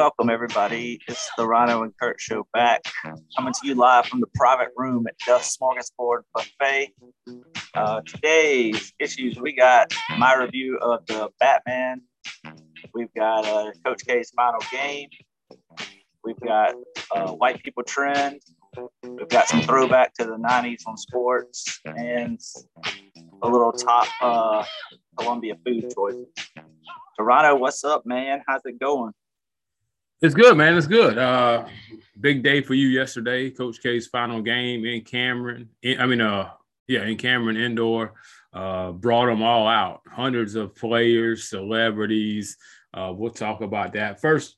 welcome everybody. It's the Ryno and Curt show back, coming to you live from the private room at Duff's Smorgasbord Buffet. Uh, today's issues we got my review of the Batman. We've got uh, Coach K's final game. We've got uh, white people trend. We've got some throwback to the '90s on sports and a little top uh, Columbia food choice. Toronto, what's up, man? How's it going? It's good, man. It's good. Uh, big day for you yesterday. Coach K's final game in Cameron. In, I mean, uh, yeah, in Cameron indoor. Uh, brought them all out. Hundreds of players, celebrities. Uh, we'll talk about that first.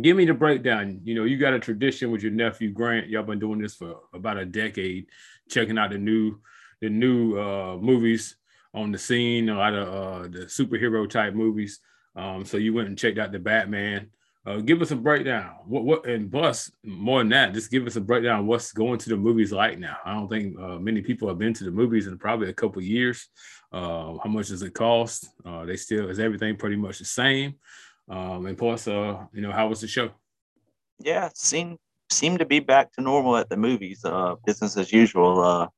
Give me the breakdown. You know, you got a tradition with your nephew Grant. Y'all been doing this for about a decade, checking out the new the new uh, movies on the scene, a lot of uh, the superhero type movies. Um, so you went and checked out the Batman. Uh, give us a breakdown. What what and plus more than that, just give us a breakdown what's going to the movies like now. I don't think uh, many people have been to the movies in probably a couple years. Uh, how much does it cost? Uh, they still is everything pretty much the same. Um, and plus, uh, you know, how was the show? Yeah, seemed seemed to be back to normal at the movies. Uh, business as usual. Uh,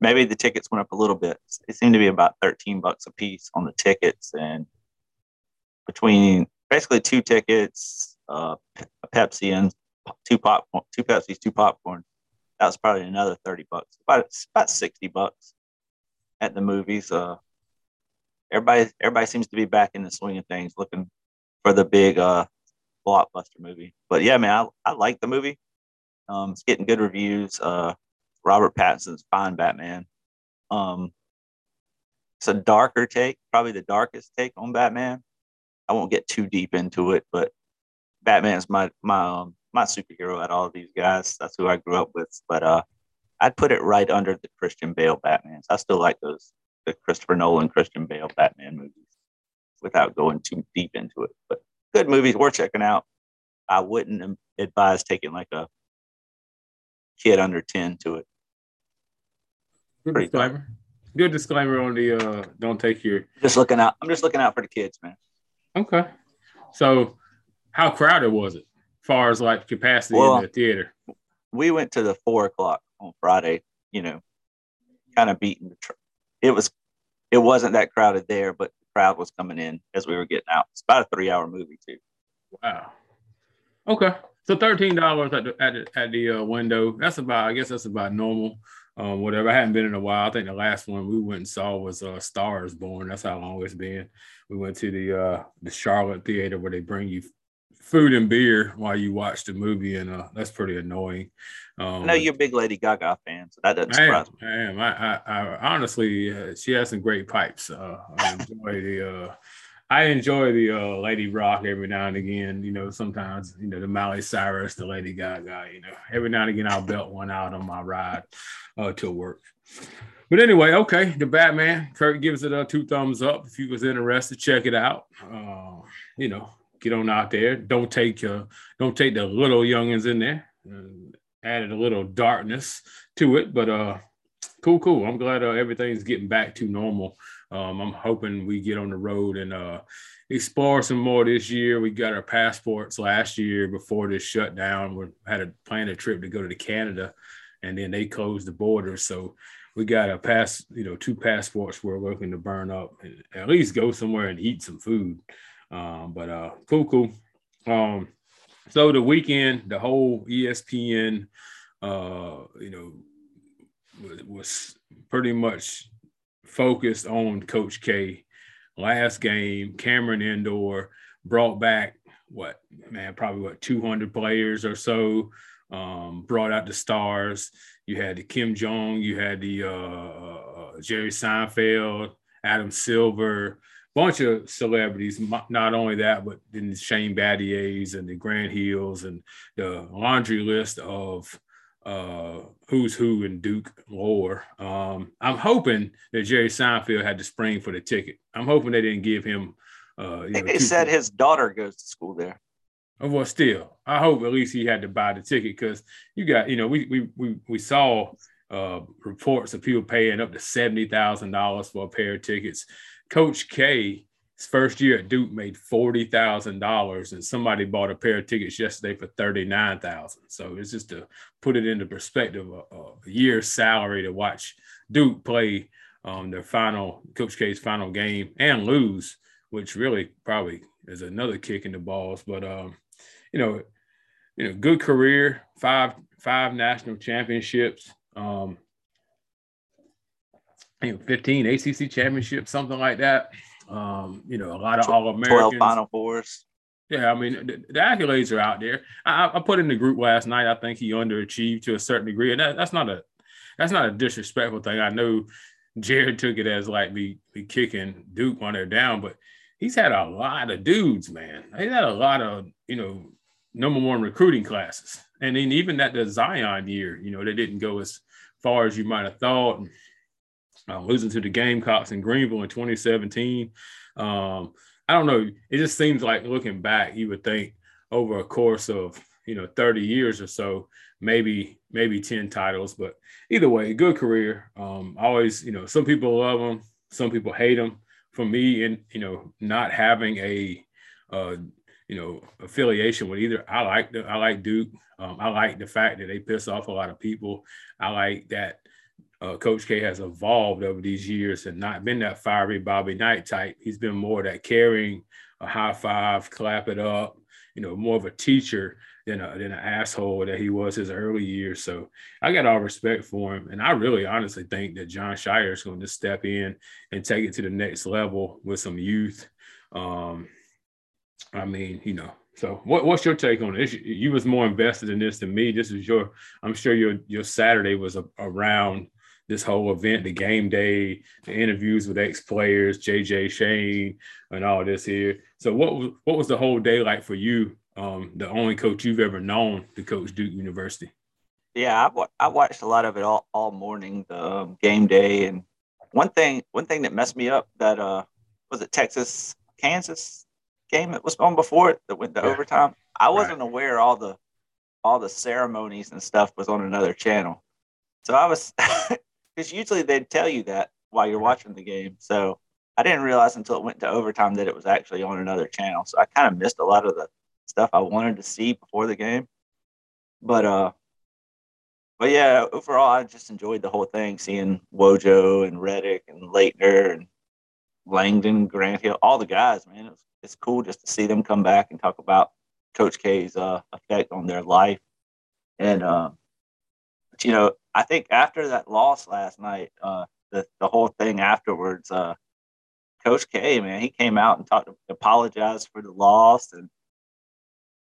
maybe the tickets went up a little bit. It seemed to be about thirteen bucks a piece on the tickets, and between basically two tickets, uh, a Pepsi and two pop, two Pepsis, two popcorn. That was probably another thirty bucks. About about sixty bucks at the movies. Uh, everybody everybody seems to be back in the swing of things, looking for the big uh blockbuster movie. But yeah, man, I, I like the movie. Um, it's getting good reviews. Uh, Robert Pattinson's fine Batman. Um, it's a darker take, probably the darkest take on Batman. I won't get too deep into it, but Batman's my my um, my superhero at all of these guys. That's who I grew up with. But uh, I'd put it right under the Christian Bale Batmans. I still like those the Christopher Nolan Christian Bale Batman movies without going too deep into it. But good movies worth checking out. I wouldn't advise taking like a kid under 10 to it. Good Pretty disclaimer. Good disclaimer on the uh don't take your just looking out. I'm just looking out for the kids, man. Okay. So, how crowded was it, as far as like capacity well, in the theater? We went to the four o'clock on Friday. You know, kind of beating the. Tr- it was, it wasn't that crowded there, but the crowd was coming in as we were getting out. It's about a three-hour movie too. Wow. Okay. So thirteen dollars at the at the, at the uh, window. That's about. I guess that's about normal um, whatever. I hadn't been in a while. I think the last one we went and saw was uh, Stars Born. That's how long it's been. We went to the uh, the Charlotte Theater where they bring you food and beer while you watch the movie, and uh, that's pretty annoying. Um, I know you're a big Lady Gaga fan, so that doesn't I surprise am, me. I am. I, I, I honestly, uh, she has some great pipes. Uh, I enjoy the uh, I enjoy the uh, Lady Rock every now and again. You know, sometimes you know the Miley Cyrus, the Lady Gaga. You know, every now and again I'll belt one out on my ride uh, to work. But anyway, okay, the Batman. Curt gives it a two thumbs up. If you was interested, check it out. Uh, you know, get on out there. Don't take uh, don't take the little youngins in there. Uh, added a little darkness to it, but uh, cool, cool. I'm glad uh, everything's getting back to normal um, I'm hoping we get on the road and uh, explore some more this year. We got our passports last year before this shutdown. We had a planned a trip to go to Canada, and then they closed the border. So we got a pass, you know, two passports we're looking to burn up and at least go somewhere and eat some food. Um, but uh, cool, cool. Um, so the weekend, the whole ESPN, uh, you know, was pretty much focused on Coach K. Last game, Cameron Indoor brought back what man, probably what 200 players or so. Um, brought out the stars. You had the Ken Jeong, you had the uh, uh, Jerry Seinfeld, Adam Silver, bunch of celebrities. Not only that, but then Shane Battiers and the Grant Hills and the laundry list of uh, who's who in Duke lore. Um, I'm hoping that Jerry Seinfeld had to spring for the ticket. I'm hoping they didn't give him. Uh, you know, they said his daughter goes to school there. Oh, well, still, I hope at least he had to buy the ticket because you got, you know, we we we we saw uh, reports of people paying up to seventy thousand dollars for a pair of tickets. Coach K his first year at Duke made forty thousand dollars, and somebody bought a pair of tickets yesterday for thirty nine thousand. So it's just to put it into perspective, a, a year's salary to watch Duke play um, their final Coach K's final game and lose, which really probably is another kick in the balls. But um, you know, you know, good career, five five national championships. Um, you know, 15 ACC championships, something like that. Um, you know, a lot of All Americans. 12 Final Fours. Yeah, I mean, the, the accolades are out there. I, I, put in the group last night. I think he underachieved to a certain degree, and that, that's not a that's not a disrespectful thing. I know Jared took it as like me, me kicking Duke when they're down, but he's had a lot of dudes, man. He's had a lot of you know number one recruiting classes, and then even that the Zion year, you know, they didn't go as far as you might have thought uh, losing to the Gamecocks in Greenville in 2017. Um, I don't know. It just seems like looking back, you would think over a course of you know 30 years or so, maybe maybe 10 titles. But either way, good career. Um, always, you know, some people love him, some people hate him. For me, and you know, not having a uh, you know affiliation with either, I like the I like Duke. Um, I like the fact that they piss off a lot of people. I like that uh, Coach K has evolved over these years and not been that fiery Bobby Knight type. He's been more that caring, a high five, clap it up, you know, more of a teacher than, a, than an asshole that he was his early years. So I got all respect for him. And I really honestly think that Jon Scheyer is going to step in and take it to the next level with some youth. Um, I mean, you know, so what, what's your take on it? You was more invested in this than me. This is your, I'm sure your, your Saturday was a, around – this whole event, the game day, the interviews with ex players, JJ Shane, and all this here. So what was what was the whole day like for you? Um, the only coach you've ever known to coach Duke University. Yeah, I, I watched a lot of it all, all morning, the um, game day, and one thing one thing that messed me up that uh was it Texas Kansas game that was on before it that went to yeah. overtime. I wasn't right. aware all the all the ceremonies and stuff was on another channel. So I was because usually they'd tell you that while you're watching the game. So I didn't realize until it went to overtime that it was actually on another channel. So I kind of missed a lot of the stuff I wanted to see before the game. But uh, but yeah, overall I just enjoyed the whole thing, seeing Wojo and Redick and Laettner and Langdon, Grant Hill, all the guys. Man, it was, it's cool just to see them come back and talk about Coach K's uh, effect on their life. And uh, you know, I think after that loss last night, uh, the the whole thing afterwards, uh, Coach K, man, he came out and talked, apologized for the loss, and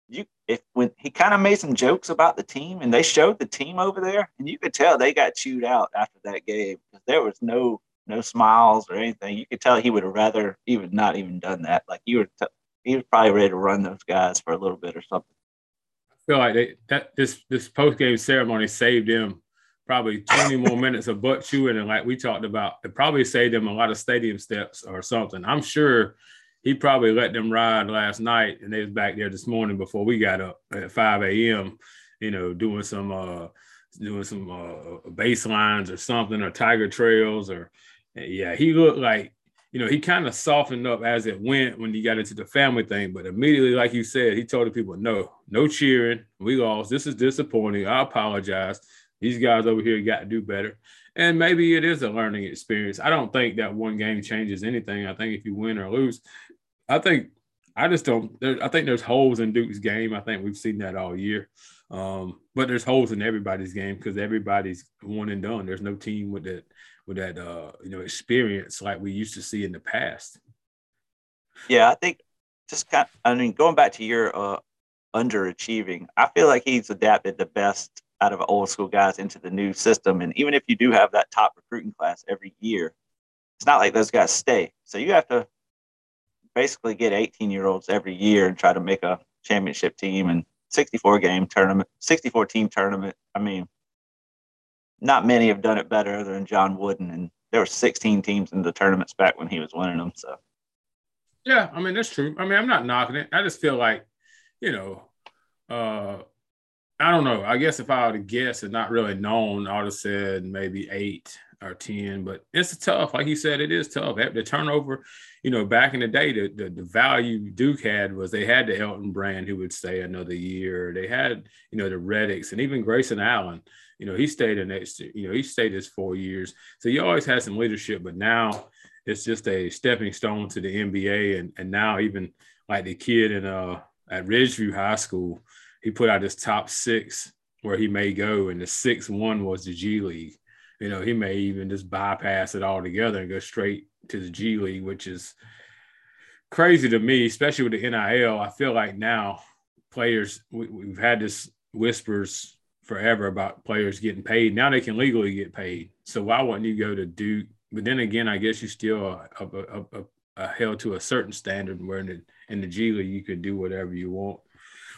you if when he kind of made some jokes about the team, and they showed the team over there, and you could tell they got chewed out after that game because there was no no smiles or anything. You could tell he would have rather even not even done that. Like you were, t- he was probably ready to run those guys for a little bit or something. I feel like they, that this this post game ceremony saved him probably 20 more minutes of butt chewing. And like we talked about, it probably saved them a lot of stadium steps or something. I'm sure he probably let them ride last night and they was back there this morning before we got up at 5 a.m., you know, doing some uh doing some uh baselines or something or tiger trails or yeah, he looked like you know, he kind of softened up as it went when he got into the family thing. But immediately, like you said, he told the people, no, no cheering. We lost. This is disappointing. I apologize. These guys over here got to do better. And maybe it is a learning experience. I don't think that one game changes anything. I think if you win or lose, I think I just don't. There, I think there's holes in Duke's game. I think we've seen that all year. Um, but there's holes in everybody's game because everybody's one and done. There's no team with that with that uh, you know experience like we used to see in the past. Yeah, I think just kind. Of, I mean, going back to your uh, underachieving, I feel like he's adapted the best out of old school guys into the new system. And even if you do have that top recruiting class every year, it's not like those guys stay. So you have to basically get 18 year olds every year and try to make a championship team and 64 game tournament, 64 team tournament. I mean, not many have done it better other than John Wooden. And there were 16 teams in the tournaments back when he was winning them. So, yeah, I mean, that's true. I mean, I'm not knocking it. I just feel like, you know, uh, I don't know. I guess if I were to guess and not really known, I would have said maybe eight or 10, but it's tough. Like you said, it is tough. The turnover, you know, back in the day, the, the, the, value Duke had was they had the Elton Brand who would stay another year. They had, you know, the Redicks and even Grayson Allen, you know, he stayed the next, you know, he stayed his four years. So you always had some leadership, but now it's just a stepping stone to the NBA. And, and now even like the kid in, uh, at Ridgeview High School, he put out his top six where he may go. And the sixth one was the G League you know, he may even just bypass it altogether and go straight to the G League, which is crazy to me, especially with the NIL. I feel like now players, we, have had this whispers forever about players getting paid. Now they can legally get paid. So why wouldn't you go to Duke? But then again, I guess you still are, are, are, are held to a certain standard where in the, in the G League you could do whatever you want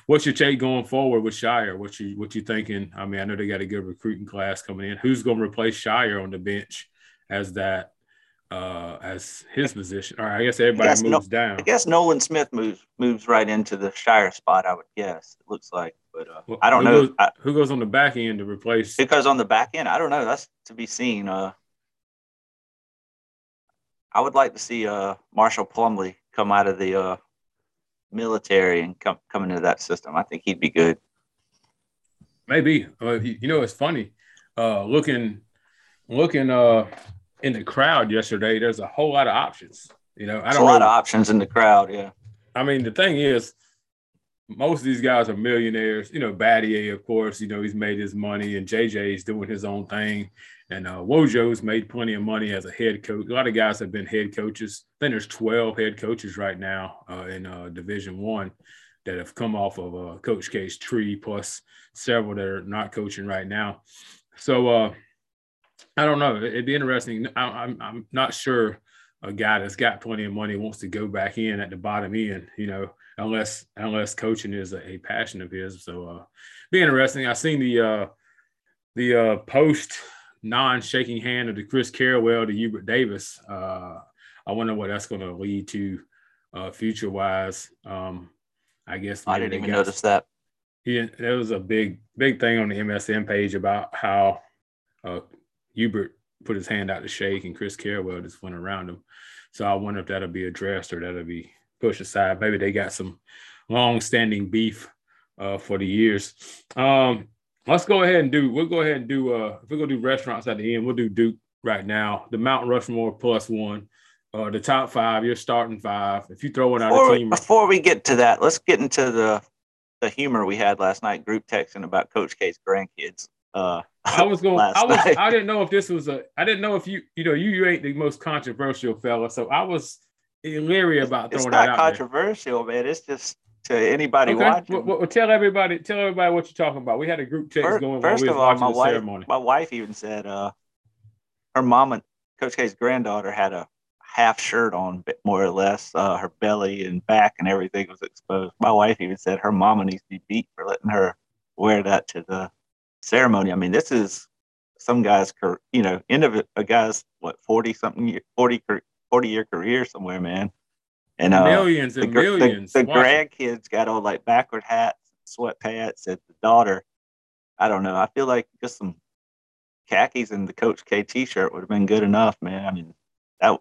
what's your take going forward with Scheyer? What you what you thinking? I mean, I know they got a good recruiting class coming in. Who's going to replace Scheyer on the bench as that uh as his position? Or I guess everybody guess moves no, down. I guess Nolan Smith moves moves right into the Scheyer spot. I would guess it looks like, but uh, well, I don't who know goes, I, who goes on the back end to replace. Because on the back end, I don't know. That's to be seen. Uh, I would like to see uh Marshall Plumlee come out of the uh military and come come into that system. I think he'd be good. Maybe. Uh, you know, it's funny. Uh, looking looking uh, in the crowd yesterday, there's a whole lot of options. You know, I don't a lot know. of options in the crowd. Yeah. I mean, the thing is, most of these guys are millionaires. You know, Battier, of course, you know, he's made his money, and JJ's doing his own thing. And uh, Wojo's made plenty of money as a head coach. A lot of guys have been head coaches. I think there's 12 head coaches right now uh, in uh, Division One that have come off of uh, Coach K's tree, plus several that are not coaching right now. So uh, I don't know. It'd be interesting. I, I'm, I'm not sure a guy that's got plenty of money wants to go back in at the bottom end, you know, unless unless coaching is a, a passion of his. So uh be interesting. I seen the uh the uh post non-shaking hand of the Chris Carrawell to Hubert Davis. Uh, I wonder what that's going to lead to uh, future-wise. Um, I guess I didn't even notice that. Yeah, there was a big, big thing on the MSN page about how uh, Hubert put his hand out to shake and Chris Carrawell just went around him. So I wonder if that'll be addressed or that'll be pushed aside. Maybe they got some long-standing beef uh, for the years. Um, Let's go ahead and do. We'll go ahead and do. Uh, if we're gonna do restaurants at the end, we'll do Duke right now. The Mount Rushmore plus one. Uh, the top five. You're starting five. If you throw it out before, a team. Before we get to that, let's get into the the humor we had last night. Group texting about Coach K's grandkids. Uh, I was going. I was. Night. I didn't know if this was a. I didn't know if you. You know, you, you ain't the most controversial fella, so I was leery about throwing it's that out. It's not controversial, man. It's just to anybody okay. watching. Well, well, tell everybody, tell everybody what you're talking about. We had a group text first, going first we of all, my wife, ceremony. My wife even said uh, her mom and Coach K's granddaughter had a half shirt on, more or less. Uh, her belly and back and everything was exposed. My wife even said her mama needs to be beat for letting her wear that to the ceremony. I mean, this is some guy's, you know, end of a guy's what forty something, 40, 40 year career somewhere, man. And uh, millions and the, millions. The, the grandkids got all like backward hats, sweatpants, and the daughter. I don't know. I feel like just some khakis and the Coach K T-shirt would have been good enough, man. I mean, that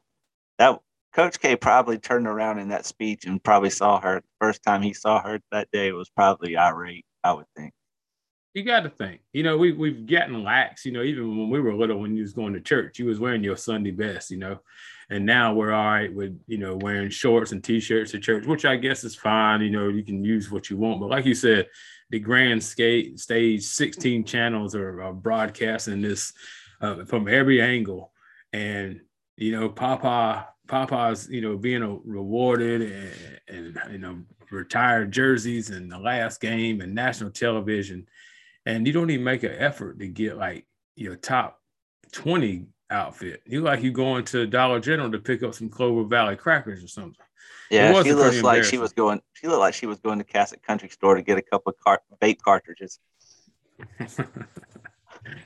that Coach K probably turned around in that speech and probably saw her. First time he saw her that day was probably irate. I would think. You got to think. You know, we we've gotten lax. You know, even when we were little, when you was going to church, you was wearing your Sunday best. You know, and now we're all right with you know wearing shorts and t-shirts to church which i guess is fine you know you can use what you want but like you said the grand skate stage 16 channels are, are broadcasting this uh, from every angle and you know papa papa's you know being rewarded and, and you know retired jerseys and the last game and national television and you don't even make an effort to get like your top 20 outfit. You like you going to Dollar General to pick up some Clover Valley crackers or something. Yeah, she looks like she was going. She looked like she was going to Cassett Country Store to get a couple of car- vape cartridges.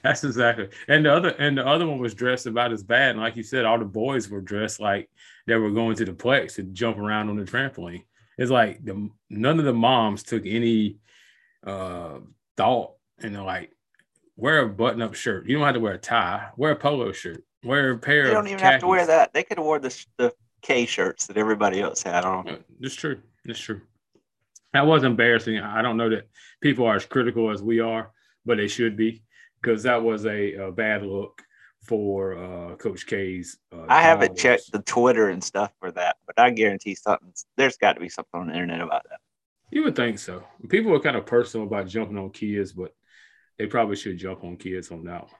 That's exactly. And the other and the other one was dressed about as bad. And like you said, all the boys were dressed like they were going to the plex to jump around on the trampoline. It's like the none of the moms took any uh thought and like wear a button-up shirt. You don't have to wear a tie. Wear a polo shirt. Wear a pair. They don't even khakis. have to wear that. They could have worn the the K shirts that everybody else had on. That's true. That's true. That was embarrassing. I don't know that people are as critical as we are, but they should be because that was a, a, bad look for uh, Coach K's. Uh, I haven't checked the Twitter and stuff for that, but I guarantee something. There's got to be something on the internet about that. You would think so. People are kind of personal about jumping on kids, but they probably should jump on kids on that one.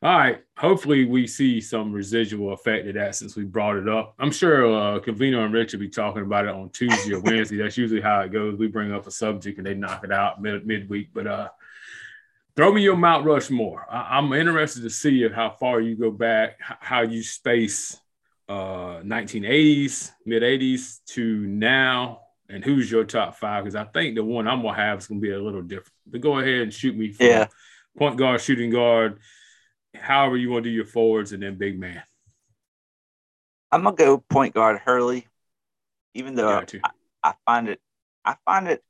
All right. Hopefully, we see some residual effect of that since we brought it up. I'm sure uh, Convino and Rich will be talking about it on Tuesday or Wednesday. That's usually how it goes. We bring up a subject and they knock it out mid midweek. But uh, throw me your Mount Rushmore. I- am interested to see how far you go back, how you space uh, 1980s, mid 80s to now, and who's your top five? Because I think the one I'm gonna have is gonna be a little different. But go ahead and shoot me. yeah. Point guard, shooting guard however you want to do your forwards and then big man. I'm gonna go point guard Hurley, even though I, I find it, I find it,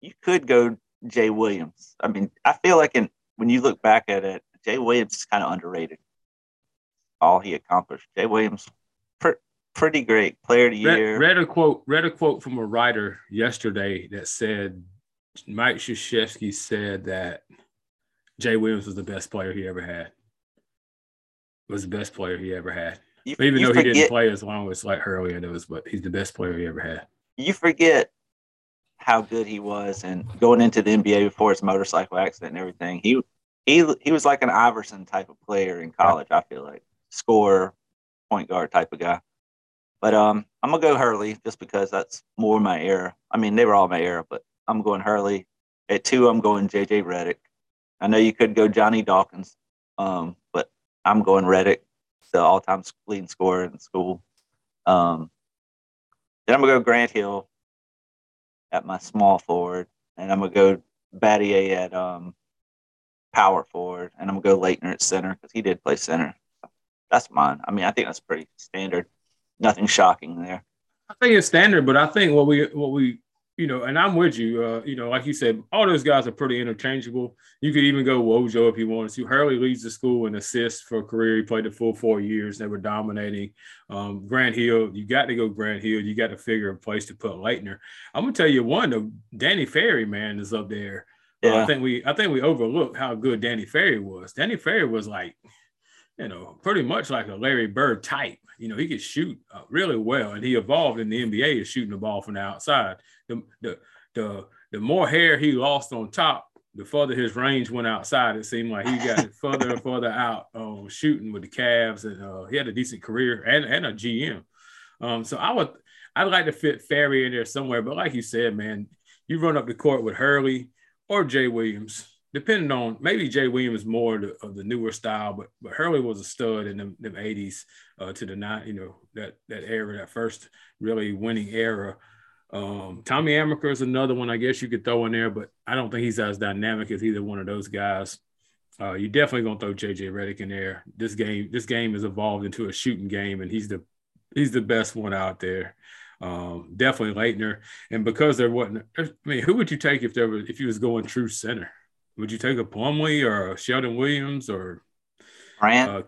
you could go Jay Williams. I mean, I feel like in when you look back at it, Jay Williams is kind of underrated. All he accomplished, Jay Williams, pretty great player of the Read, year. read a quote. Read a quote from a writer yesterday that said Mike Krzyzewski said that Jay Williams was the best player he ever had. Was the best player he ever had. You, Even though he didn't play as long as like Hurley and those, but he's the best player he ever had. you forget how good he was, and going into the NBA before his motorcycle accident and everything, he he he was like an Iverson type of player in college. I feel like scorer, point guard type of guy. But um, I'm gonna go Hurley just because that's more my era. I mean, they were all my era, but I'm going Hurley. At two, I'm going JJ Redick. I know you could go Johnny Dawkins, um, but I'm going Reddick, the all-time leading scorer in school. Um, then I'm gonna go Grant Hill at my small forward, and I'm gonna go Battier at um, power forward, and I'm gonna go Laettner at center because he did play center. That's mine. I mean, I think that's pretty standard. Nothing shocking there. I think it's standard, but I think what we what we you know, and I'm with you. Uh, you know, like you said, all those guys are pretty interchangeable. You could even go Wojo if you wanted to. Hurley leads the school in assists for a career. He played the full four years. They were dominating. Um, Grant Hill, you got to go Grant Hill. You got to figure a place to put Laettner. I'm gonna tell you one. The Danny Ferry man is up there. Uh, Yeah. I think we I think we overlooked how good Danny Ferry was. Danny Ferry was like, you know, pretty much like a Larry Bird type. You know, he could shoot uh, really well, and he evolved in the NBA as shooting the ball from the outside. The the the the more hair he lost on top, the further his range went outside. It seemed like he got further and further out um, shooting with the Cavs, and uh, he had a decent career and, and a GM. Um, so I would I'd like to fit Ferry in there somewhere, but like you said, man, you run up the court with Hurley or Jay Williams, depending on maybe Jay Williams more the, of the newer style, but but Hurley was a stud in them 80s uh, to the nine, you know, that that era, that first really winning era. Um, Tommy Amaker is another one I guess you could throw in there, but I don't think he's as dynamic as either one of those guys. Uh, you definitely gonna throw JJ Redick in there. This game, this game has evolved into a shooting game, and he's the he's the best one out there. Um, definitely Laettner, and because there wasn't, I mean, who would you take if there was if you was going true center? Would you take a Plumlee or a Sheldon Williams or Brand. uh,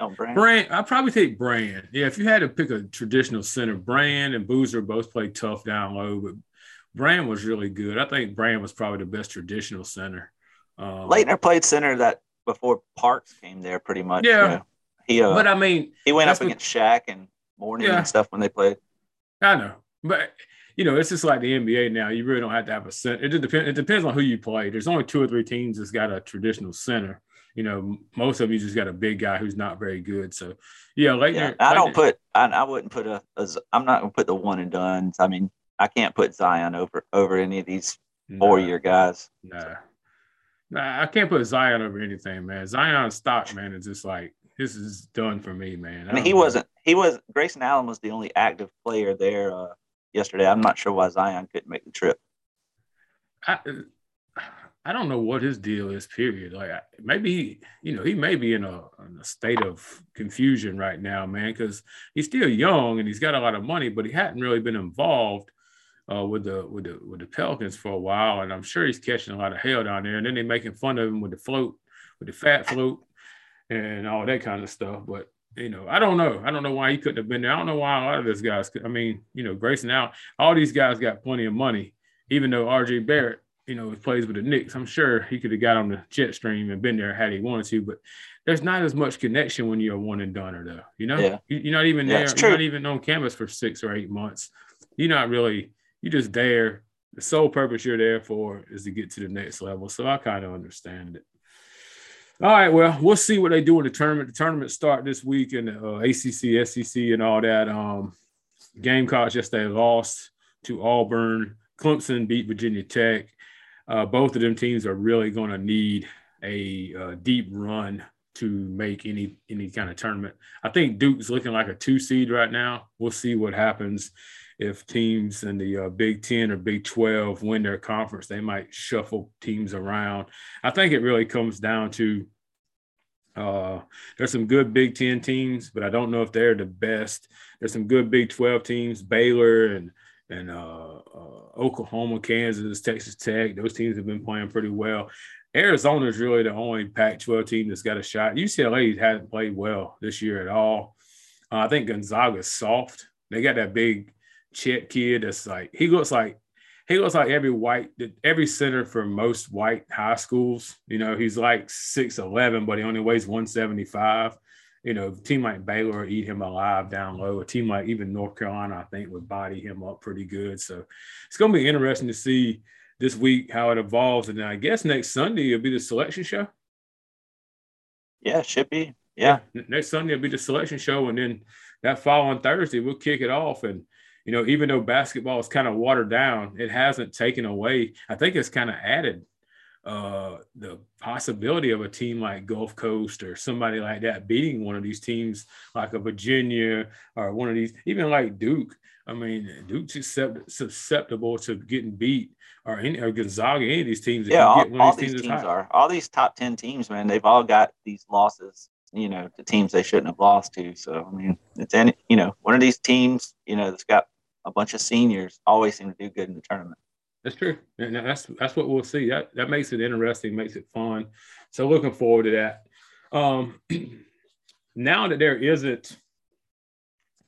oh, Brand. Brand? I'd probably take Brand. Yeah, if you had to pick a traditional center, Brand and Boozer both played tough down low, but Brand was really good. I think Brand was probably the best traditional center. Um, Laettner played center that before Parks came there, pretty much. Yeah. you know. He uh, but I mean, he went up what- against Shaq and Mourning Yeah. and stuff when they played. I know, but you know, it's just like the NBA now. You really don't have to have a center. It just depends. It depends on who you play. There's only two or three teams that's got a traditional center. You know, most of you just got a big guy who's not very good. So, yeah, Laettner. Yeah, I don't put. I, I wouldn't put a, a. I'm not gonna put the one and done. I mean, I can't put Zion over over any of these four Nah. year guys. Nah. Nah, I can't put Zion over anything, man. Zion stock, man, is just like this is done for me, man. I mean, he know. wasn't. He was. Grayson Allen was the only active player there uh, yesterday. I'm not sure why Zion couldn't make the trip. I, I don't know what his deal is. Period. Like maybe you know, he may be in a, in a state of confusion right now, man, because he's still young and he's got a lot of money, but he hadn't really been involved uh, with the with the with the Pelicans for a while, and I'm sure he's catching a lot of hell down there. And then they're making fun of him with the float, with the fat float, and all that kind of stuff. But you know, I don't know. I don't know why he couldn't have been there. I don't know why a lot of these guys. I mean, you know, Grayson out. All these guys got plenty of money. Even though R.J. Barrett, you know, plays with the Knicks, I'm sure he could have got on the jet stream and been there had he wanted to. But there's not as much connection when you're a one and doneer, though. You know, yeah. you're not even yeah, there. You're not even on campus for six or eight months. You're not really. You're just there. The sole purpose you're there for is to get to the next level. So I kind of understand it. All right, well, we'll see what they do in the tournament. The tournament start this week in uh, ACC, SEC, and all that. Um, Gamecocks yesterday lost to Auburn. Clemson beat Virginia Tech. Uh, both of them teams are really going to need a uh, deep run to make any any kind of tournament. I think Duke's looking like a two seed right now. We'll see what happens if teams in the uh, Big Ten or Big Twelve win their conference. They might shuffle teams around. I think it really comes down to uh, there's some good Big Ten teams, but I don't know if they're the best. There's some good Big Twelve teams, Baylor and and uh, uh, Oklahoma, Kansas, Texas Tech. Those teams have been playing pretty well. Arizona is really the only Pac-12 team that's got a shot. UCLA hasn't played well this year at all. Uh, I think Gonzaga's soft. They got that big Chet kid that's like he looks like he looks like every white every center for most white high schools. You know, he's like six eleven, but he only weighs one seventy five. You know, a team like Baylor eat him alive down low. A team like even North Carolina, I think, would body him up pretty good. So it's going to be interesting to see this week how it evolves. And I guess next Sunday it'll be the selection show. Yeah, should be. Yeah. yeah. Next Sunday will be the selection show. And then that following Thursday, we'll kick it off. And, you know, even though basketball is kind of watered down, it hasn't taken away. I think it's kind of added uh, the possibility of a team like Gulf Coast or somebody like that beating one of these teams like a Virginia or one of these, even like Duke. I mean, Duke's susceptible to getting beat or any or Gonzaga, any of these teams. Yeah, all, all these, these teams are. All these top ten teams, man, they've all got these losses. You know, the teams they shouldn't have lost to. So I mean, it's any you know one of these teams. You know, that's got a bunch of seniors always seem to do good in the tournament. That's true, and that's that's what we'll see. That that makes it interesting, makes it fun. So looking forward to that. Um, now that there isn't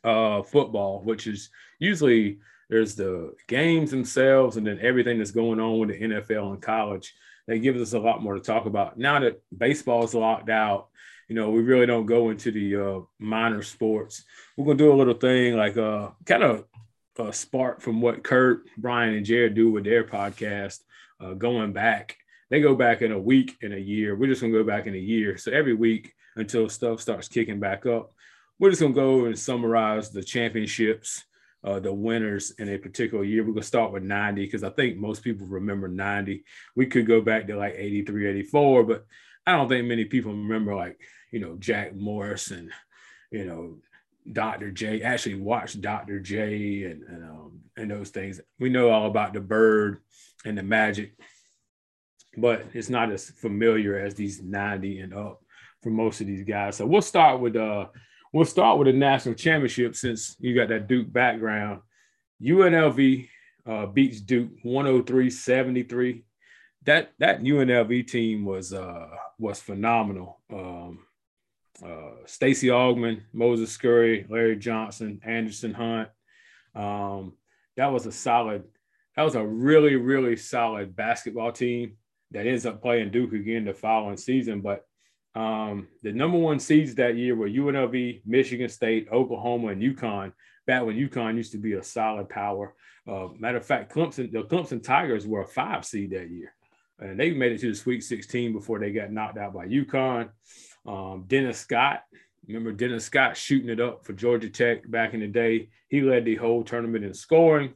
uh, football, which is usually there's the games themselves and then everything that's going on with the NFL and college. That gives us a lot more to talk about. Now that baseball is locked out, you know, we really don't go into the uh, minor sports. We're gonna do a little thing like uh, kind of a spark from what Kurt, Brian, and Jared do with their podcast, uh, going back. They go back in a week in a year. We're just gonna go back in a year. So every week until stuff starts kicking back up, we're just gonna go and summarize the championships, uh, the winners in a particular year. We're gonna start with 90 because I think most people remember 90. We could go back to like 83, 84, but I don't think many people remember like you know Jack Morris and you know Dr. J, actually watched Dr. J and and, um, and those things. We know all about the bird and the magic, but it's not as familiar as these 90 and up for most of these guys. So we'll start with uh we'll start with the national championship since you got that Duke background. UNLV uh, beats Duke 103-73. That that UNLV team was uh was phenomenal. Um, uh, Stacey Augmon, Moses Scurry, Larry Johnson, Anderson Hunt. Um, that was a solid, that was a really, really solid basketball team that ends up playing Duke again the following season. But um, the number one seeds that year were UNLV, Michigan State, Oklahoma, and UConn. Back when UConn used to be a solid power. Uh, matter of fact, Clemson, the Clemson Tigers were a five seed that year, and they made it to the Sweet 16 before they got knocked out by UConn. Um, Dennis Scott, remember Dennis Scott shooting it up for Georgia Tech back in the day. He led the whole tournament in scoring.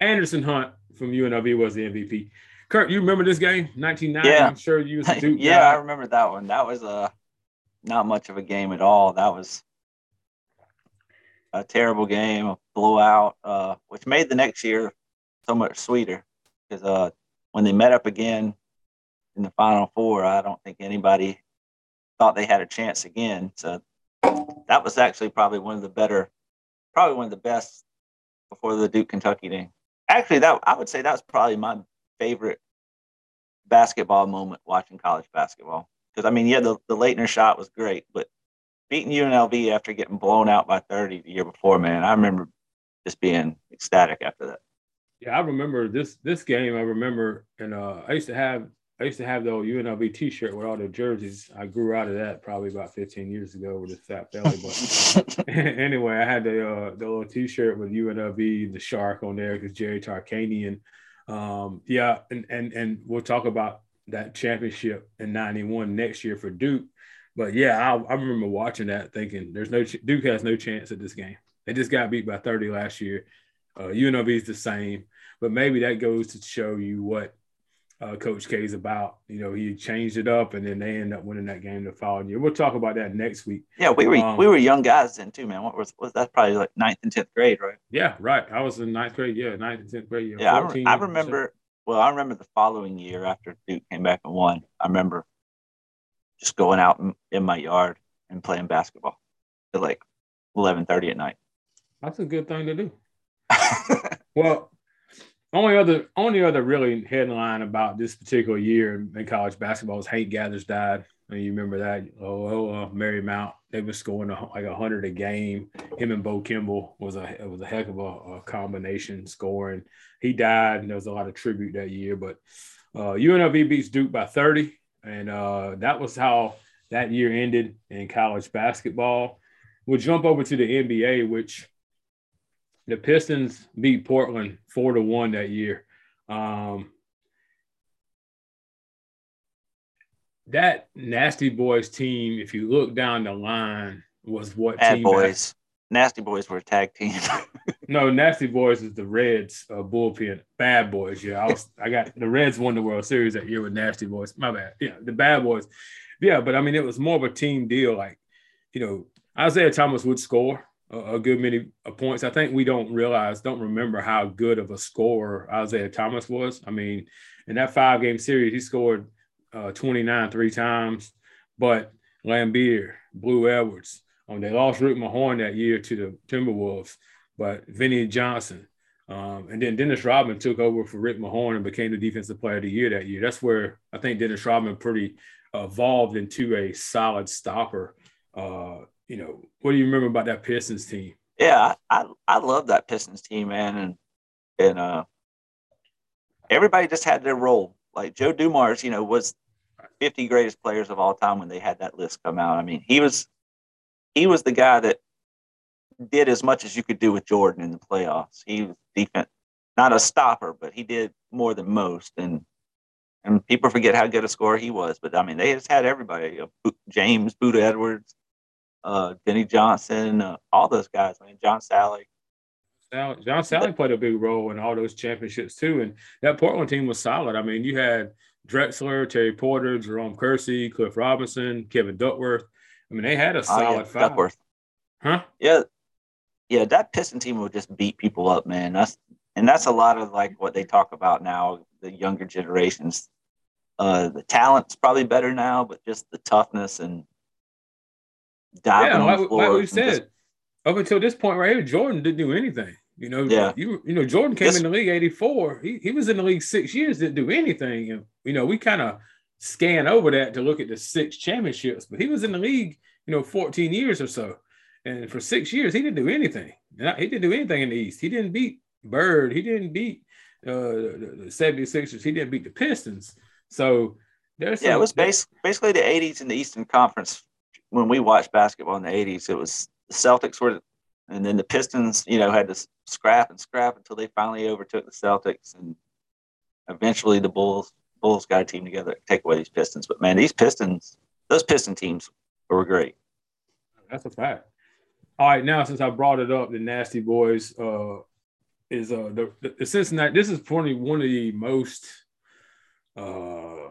Anderson Hunt from UNLV was the MVP. Curt, you remember this game, 1990? Yeah. I'm sure you was a Duke Yeah, guy. I remember that one. That was a uh, not much of a game at all. That was a terrible game, a blowout, uh, which made the next year so much sweeter because uh, when they met up again in the Final Four, I don't think anybody thought they had a chance again. So that was actually probably one of the better, probably one of the best before the Duke Kentucky game. Actually, that I would say that was probably my favorite basketball moment watching college basketball. Because I mean, yeah, the, the Laettner shot was great, but beating UNLV after getting blown out by 30 the year before, man, I remember just being ecstatic after that. Yeah, I remember this this game. I remember, and uh, I used to have I used to have the old UNLV T-shirt with all the jerseys. I grew out of that probably about 15 years ago with a fat belly. But anyway, I had the uh, the little T-shirt with UNLV, the shark on there because Jerry Tarkanian. Um, yeah, and and and we'll talk about that championship in '91 next year for Duke. But yeah, I, I remember watching that, thinking there's no Duke has no chance at this game. They just got beat by 30 last year. Uh, UNLV is the same, but maybe that goes to show you what uh, Coach K is about. You know, he changed it up, and then they end up winning that game the following year. We'll talk about that next week. Yeah, we were um, we were young guys then too, man. What was was that? Probably like ninth and tenth grade, right? Yeah, right. I was in ninth grade. Yeah, ninth and tenth grade. Yeah, yeah I, I remember. Well, I remember the following year after Duke came back and won. I remember just going out in, in my yard and playing basketball at like eleven thirty at night. That's a good thing to do. well, only other only other really headline about this particular year in college basketball is Hank Gathers died. And you remember that? Oh, oh uh, Marymount. They were scoring a, like hundred a game. Him and Bo Kimble was a was a heck of a, a, combination scoring. He died, and there was a lot of tribute that year. But uh, UNLV beats Duke by thirty, and uh, that was how that year ended in college basketball. We'll jump over to the NBA, which the Pistons beat Portland four to one that year. Um, that Nasty Boys team, if you look down the line, was what Bad Boys. Nasty Boys were a tag team. no, Nasty Boys is the Reds uh, bullpen. Bad Boys, yeah. I was I got the Reds won the World Series that year with Nasty Boys. My bad. Yeah, the Bad Boys. Yeah, but I mean it was more of a team deal. Like, you know, Isiah Thomas would score a, good many points. I think we don't realize, don't remember how good of a scorer Isiah Thomas was. I mean, in that five game series, he scored uh, 29 three times, but Laimbeer, Blue Edwards, um, they lost Rick Mahorn that year to the Timberwolves, but Vinnie Johnson. Um, and then Dennis Rodman took over for Rick Mahorn and became the defensive player of the year that year. That's where I think Dennis Rodman pretty evolved into a solid stopper uh, you know, what do you remember about that Pistons team? Yeah, I I love that Pistons team, man, and and uh, everybody just had their role. Like Joe Dumars, you know, was 50 greatest players of all time when they had that list come out. I mean, he was he was the guy that did as much as you could do with Jordan in the playoffs. He was defense, not a stopper, but he did more than most. And and people forget how good a scorer he was. But I mean, they just had everybody. You know, James Buddha Edwards, uh, Vinnie Johnson, uh, all those guys. man, John Salley. John Salley played a big role in all those championships too, and that Portland team was solid. I mean, you had Drexler, Terry Porter, Jerome Kersey, Cliff Robinson, Kevin Duckworth. I mean, they had a solid oh, yeah, five. Duckworth. Huh? Yeah, yeah. That Piston team would just beat people up, man. That's and that's a lot of like what they talk about now. The younger generations, uh, the talent's probably better now, but just the toughness and diving yeah, like, like we said, just, up until this point right here, Jordan didn't do anything. You know, yeah. you you know, Jordan came in the league 84. He, he was in the league six years, didn't do anything. And you know, we kind of scan over that to look at the six championships, but he was in the league, you know, 14 years or so. And for six years, he didn't do anything. He didn't do anything in the East. He didn't beat Bird. He didn't beat uh, the, the 76ers. He didn't beat the Pistons. So there's yeah, it was bas- basically the 80s in the Eastern Conference when we watched basketball in the 80s, it was the Celtics were, and then the Pistons, you know, had to scrap and scrap until they finally overtook the Celtics. And eventually the Bulls, Bulls got a team together to take away these Pistons. But man, these Pistons, those Piston teams were great. That's a fact. All right, now since I brought it up, the Nasty Boys uh, is uh, the, the Cincinnati. This is probably one of the most uh,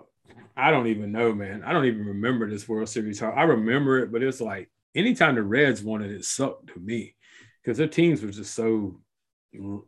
I don't even know, man. I don't even remember this World Series. I remember it, but it's like anytime the Reds won it, it sucked to me because their teams were just so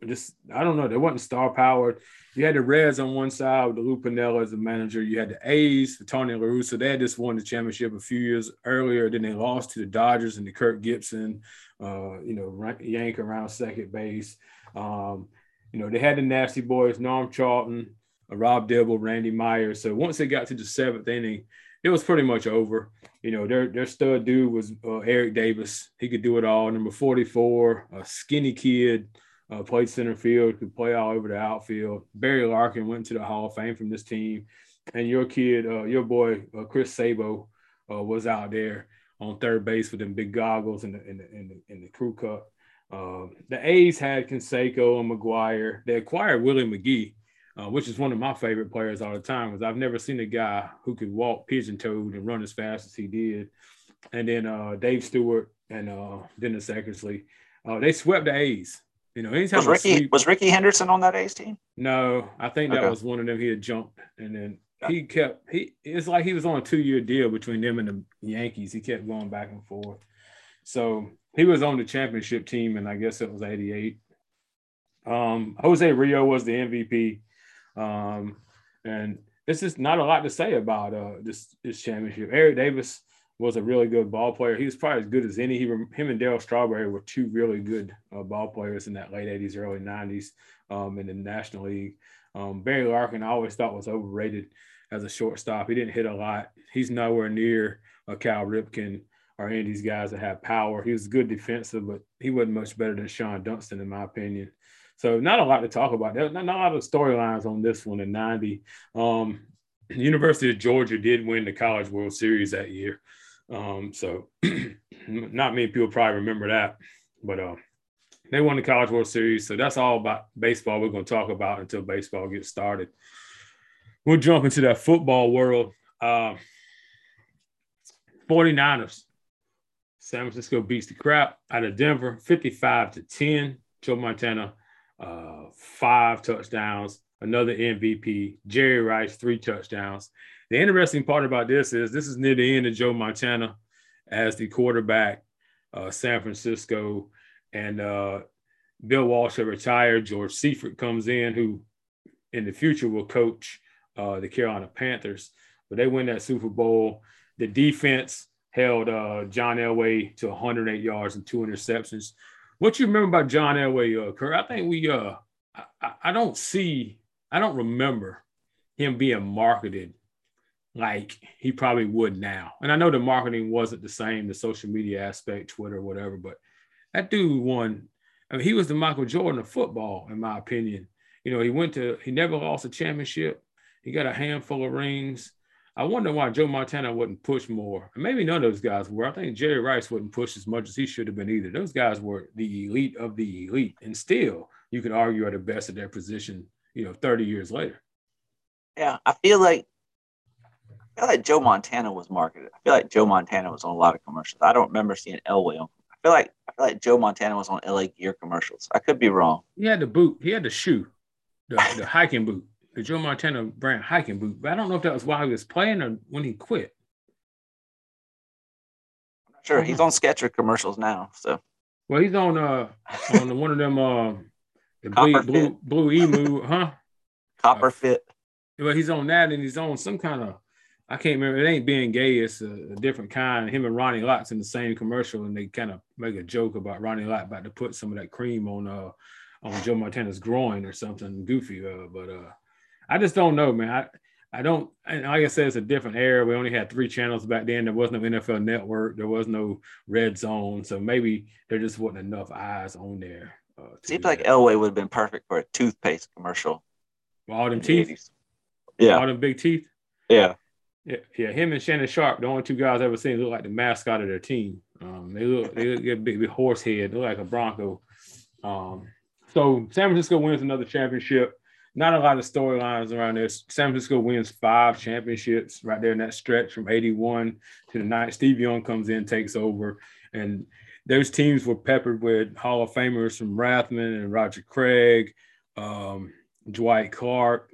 just I don't know. They wasn't star powered. You had the Reds on one side with the Lou Piniella as the manager. You had the A's, Tony La Russa. They had just won the championship a few years earlier. Then they lost to the Dodgers and the Kirk Gibson, uh, you know, yank around second base. Um, you know, they had the Nasty Boys, Norm Charlton, Rob Dibble, Randy Myers. So once they got to the seventh inning, it was pretty much over. You know, their their stud dude was uh, Eric Davis. He could do it all. Number 44, a skinny kid, uh, played center field, could play all over the outfield. Barry Larkin went to the Hall of Fame from this team. And your kid, uh, your boy, uh, Chris Sabo, uh, was out there on third base with them big goggles and the, and the, and the, and the crew cut. Um, the A's had Canseco and McGwire. They acquired Willie McGee, uh, which is one of my favorite players all the time because I've never seen a guy who could walk pigeon toed and run as fast as he did. And then uh, Dave Stewart and uh, Dennis Eckersley. Uh, they swept the A's. You know, anytime was Ricky sweep, was Rickey Henderson on that A's team? No, I think that okay. was one of them. He had jumped, and then he kept he. It's like he was on a two year deal between them and the Yankees. He kept going back and forth. So he was on the championship team, and I guess it was '88. Um, Jose Rijo was the MVP, um, and this is not a lot to say about uh, this this championship. Eric Davis was a really good ball player. He was probably as good as any. He, him and Darryl Strawberry were two really good uh, ball players in that late '80s, early '90s um, in the National League. Um, Barry Larkin I always thought was overrated as a shortstop. He didn't hit a lot. He's nowhere near a Cal Ripken or any of these guys that have power. He was good defensive, but he wasn't much better than Shawon Dunston, in my opinion. So not a lot to talk about. There's not, not a lot of storylines on this one in 90. Um, University of Georgia did win the College World Series that year. Um, so not many people probably remember that, but uh, they won the College World Series. So that's all about baseball we're going to talk about until baseball gets started. We'll jump into that football world. Uh, 49ers San Francisco beats the crap out of Denver, 55 to 10. Joe Montana, uh, five touchdowns, another MVP. Jerry Rice, three touchdowns. The interesting part about this is this is near the end of Joe Montana as the quarterback, uh, San Francisco, and uh, Bill Walsh had retired. George Seifert comes in, who in the future will coach uh, the Carolina Panthers. But they win that Super Bowl. The defense held uh, John Elway to 108 yards and two interceptions. What you remember about John Elway, uh, Curt? I think we, uh, I, I don't see, I don't remember him being marketed like he probably would now. And I know the marketing wasn't the same, the social media aspect, Twitter, whatever, but that dude won. I mean, he was the Michael Jordan of football, in my opinion. You know, he went to, he never lost a championship. He got a handful of rings. I wonder why Joe Montana wouldn't push more. maybe none of those guys were. I think Jerry Rice wouldn't push as much as he should have been either. Those guys were the elite of the elite. And still, you could argue are the best at their position, you know, 30 years later. Yeah, I feel like I feel like Joe Montana was marketed. I feel like Joe Montana was on a lot of commercials. I don't remember seeing Elway on. I feel like I feel like Joe Montana was on LA Gear commercials. I could be wrong. He had the boot. He had the shoe, the, the hiking boot the Joe Montana brand hiking boot. But I don't know if that was while he was playing or when he quit. I'm not sure. He's on Skechers commercials now. So well, he's on uh on one of them uh the blue, blue, blue emu, huh? Copper uh, fit. Well, he's on that and he's on some kind of I can't remember. It ain't Bengay. It's a, a, different kind. Him and Ronnie Lott's in the same commercial, and they kind of make a joke about Ronnie Lott about to put some of that cream on uh on Joe Montana's groin or something goofy. Uh, but uh, I just don't know, man. I, I don't, and like I said, it's a different era. We only had three channels back then. There was no NFL network. There was no red zone. So maybe there just wasn't enough eyes on there. Uh, Seems like. Elway would have been perfect for a toothpaste commercial. All them teeth? yeah. All them big teeth? Yeah. Yeah, yeah. Him and Shannon Sharpe, the only two guys I've ever seen look like the mascot of their team. Um, they look, they look big, big horse head, they look like a Bronco. Um, so San Francisco wins another championship not a lot of storylines around this. San Francisco wins five championships right there in that stretch from 81 to the night. Steve Young comes in, takes over. And those teams were peppered with Hall of Famers from Rathman and Roger Craig, um, Dwight Clark.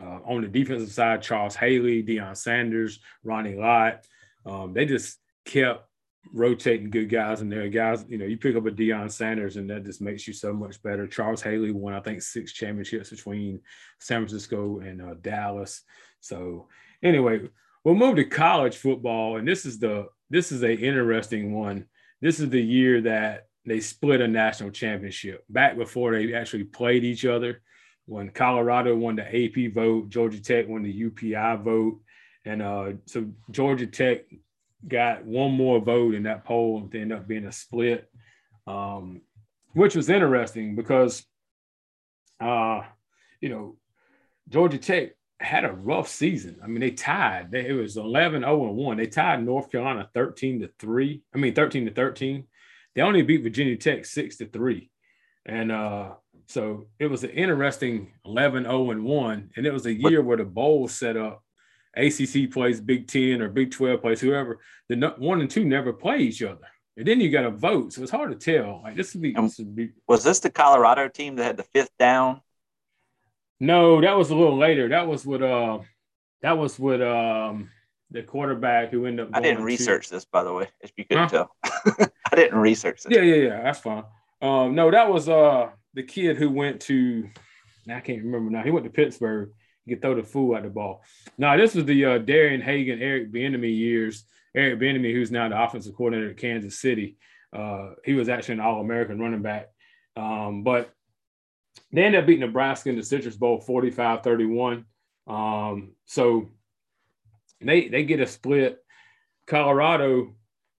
Uh, on the defensive side, Charles Haley, Deion Sanders, Ronnie Lott. Um, they just kept rotating good guys in there. Guys, you know, you pick up a Deion Sanders and that just makes you so much better. Charles Haley won, I think, six championships between San Francisco and uh, Dallas. So anyway, we'll move to college football, and this is the this is a interesting one. This is the year that they split a national championship back before they actually played each other. When Colorado won the AP vote, Georgia Tech won the UPI vote, and uh, so Georgia Tech got one more vote in that poll to end up being a split, um, which was interesting because, uh, you know, Georgia Tech had a rough season. I mean, they tied. They, it was 11 0 1. They tied North Carolina 13 to 3. I mean, 13 to 13. They only beat Virginia Tech 6 to 3. And uh, so it was an interesting 11 0 1. And it was a year where the bowl set up ACC plays Big Ten or Big 12 plays whoever. The one and two never play each other. And then you got to vote. So it's hard to tell. Like this would be, this would be. Was this the Colorado team that had the fifth down? No, that was a little later. That was with uh that was with um the quarterback who ended up I didn't research to, this by the way, if you couldn't huh? tell. I didn't research this. Yeah, yeah, yeah. That's fine. Um, no, that was uh the kid who went to I can't remember now. He went to Pittsburgh could throw the fool at the ball. Now, this was the uh, Darian Hagan, Eric Bieniemy years. Eric Bieniemy, who's now the offensive coordinator at Kansas City, uh, he was actually an All-American running back. Um, but they ended up beating Nebraska in the Citrus Bowl 45-31. Um, so they they get a split. Colorado